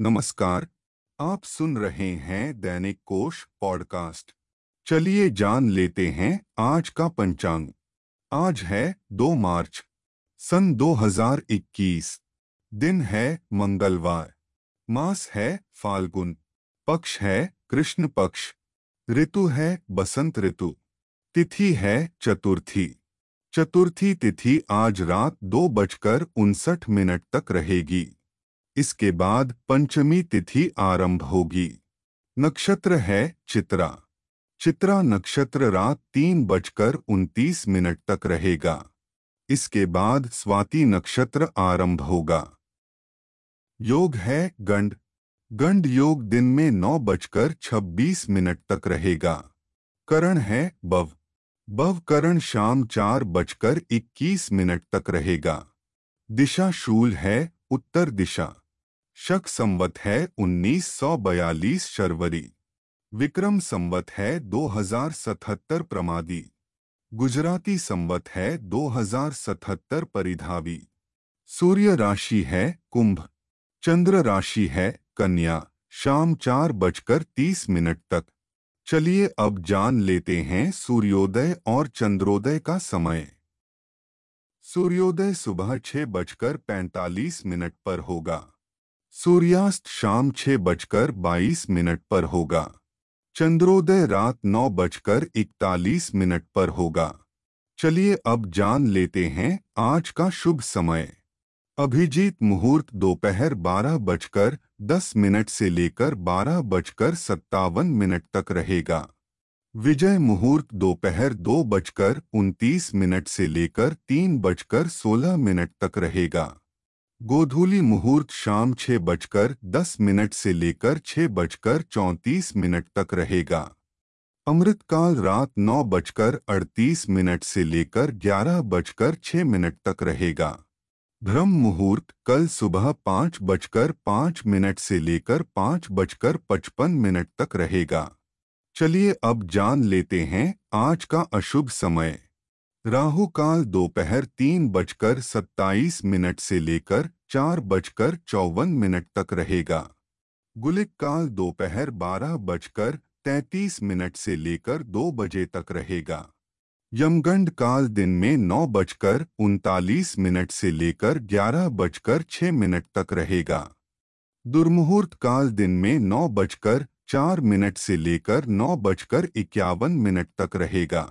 नमस्कार, आप सुन रहे हैं दैनिक कोश पॉडकास्ट। चलिए जान लेते हैं आज का पंचांग। आज है 2 मार्च, सन 2021 दिन है मंगलवार, मास है फाल्गुन, पक्ष है कृष्ण पक्ष, ऋतु है बसंत ऋतु, तिथि है चतुर्थी। चतुर्थी तिथि आज रात दो बजकर उनसठ मिनट तक रहेगी। इसके बाद पंचमी तिथि आरंभ होगी। नक्षत्र है चित्रा। चित्रा नक्षत्र रात तीन बजकर उनतीस मिनट तक रहेगा। इसके बाद स्वाति नक्षत्र आरंभ होगा। योग है गंड। गंड योग दिन में नौ बजकर छब्बीस मिनट तक रहेगा। करण है बव। बव करण शाम चार बजकर इक्कीस मिनट तक रहेगा। दिशा शूल है उत्तर दिशा। शक संवत है 1942 शर्वरी। विक्रम संवत है 2077 प्रमादी। गुजराती संवत है 2077 परिधावी। सूर्य राशि है कुंभ। चंद्र राशि है कन्या। शाम चार बजकर तीस मिनट तक। चलिए अब जान लेते हैं सूर्योदय और चंद्रोदय का समय। सूर्योदय सुबह छह बजकर पैंतालीस मिनट पर होगा। सूर्यास्त शाम छह बजकर बाईस मिनट पर होगा। चंद्रोदय रात नौ बजकर इकतालीस मिनट पर होगा। चलिए अब जान लेते हैं आज का शुभ समय। अभिजीत मुहूर्त दोपहर बारह बजकर दस मिनट से लेकर बारह बजकर सत्तावन मिनट तक रहेगा। विजय मुहूर्त दोपहर दो बजकर उनतीस मिनट से लेकर तीन बजकर सोलह मिनट तक रहेगा। गोधूली मुहूर्त शाम छह बजकर दस मिनट से लेकर छह बजकर चौंतीस मिनट तक रहेगा। अमृतकाल रात नौ बजकर अड़तीस मिनट से लेकर ग्यारह बजकर छह मिनट तक रहेगा। ब्रह्म मुहूर्त कल सुबह पाँच बजकर पाँच मिनट से लेकर पाँच बजकर पचपन मिनट तक रहेगा। चलिए अब जान लेते हैं आज का अशुभ समय। राहु काल दोपहर तीन बजकर सत्ताईस मिनट से लेकर चार बजकर चौवन मिनट तक रहेगा। गुलिक काल दोपहर बारह बजकर तैतीस मिनट से लेकर दो बजे तक रहेगा। यमगंड काल दिन में नौ बजकर उनतालीस मिनट से लेकर ग्यारह बजकर छह मिनट तक रहेगा। दुर्मुहूर्त काल दिन में नौ बजकर चार मिनट से लेकर नौ बजकर इक्यावन मिनट तक रहेगा।